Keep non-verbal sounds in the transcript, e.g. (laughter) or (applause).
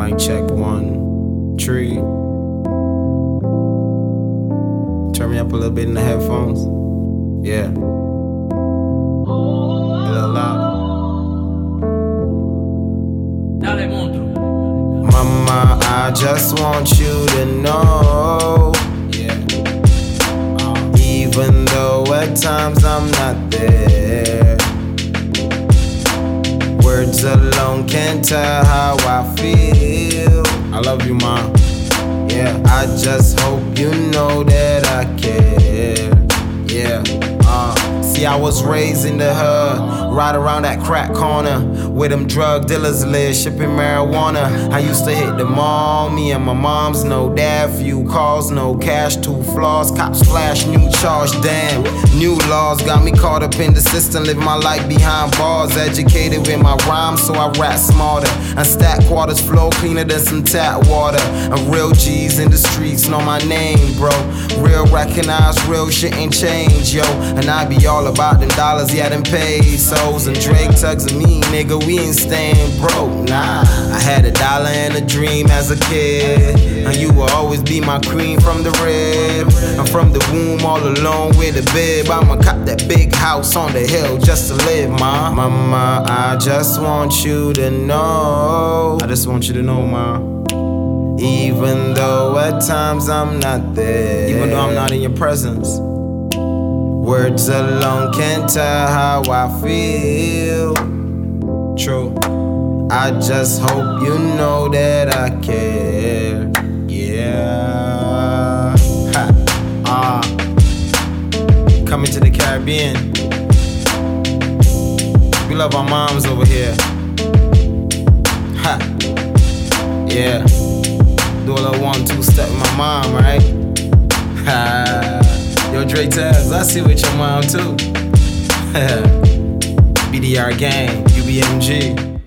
Mic check one. Tree. Turn me up a little bit in the headphones. Yeah. A little. Mama, I just want you to know. Yeah. Uh, even though at times I'm not there. Words alone can't tell how I feel. I love you, mom. Yeah, I just hope you know that I care. Yeah, uh, see, I was raised in the hood, right around that crack corner, where them drug dealers live, shipping marijuana. I used to hit the mall, me and my mom's no dad, few calls, no cash, two flaws, cops flash, new charge, damn. New laws got me caught up in the system, live my life behind bars, educated with my rhymes, so I rap smarter. And stack quarters flow cleaner than some tap water. And real G's in the streets know my name, bro. Real recognize real shit ain't change, yo. And I be all about them dollars, yeah, them And Drake tugs of me, nigga, we ain't staying broke, nah. I had a dollar and a dream as a kid. And you will always be my queen from the rib. I'm from the womb all alone with a bib. I'ma cop that big house on the hill just to live, ma. Mama, I just want you to know. I just want you to know, ma. Even though at times I'm not there. Even though I'm not in your presence. Words alone can't tell how I feel. True. I just hope you know that I care. Yeah. Ha. Ah. Coming to the Caribbean. We love our moms over here. Ha. Yeah. Do a little one two step with my mom, right? Ha. Yo, Dre Tabs, I see with your mom too. (laughs) BDR gang, UBMG.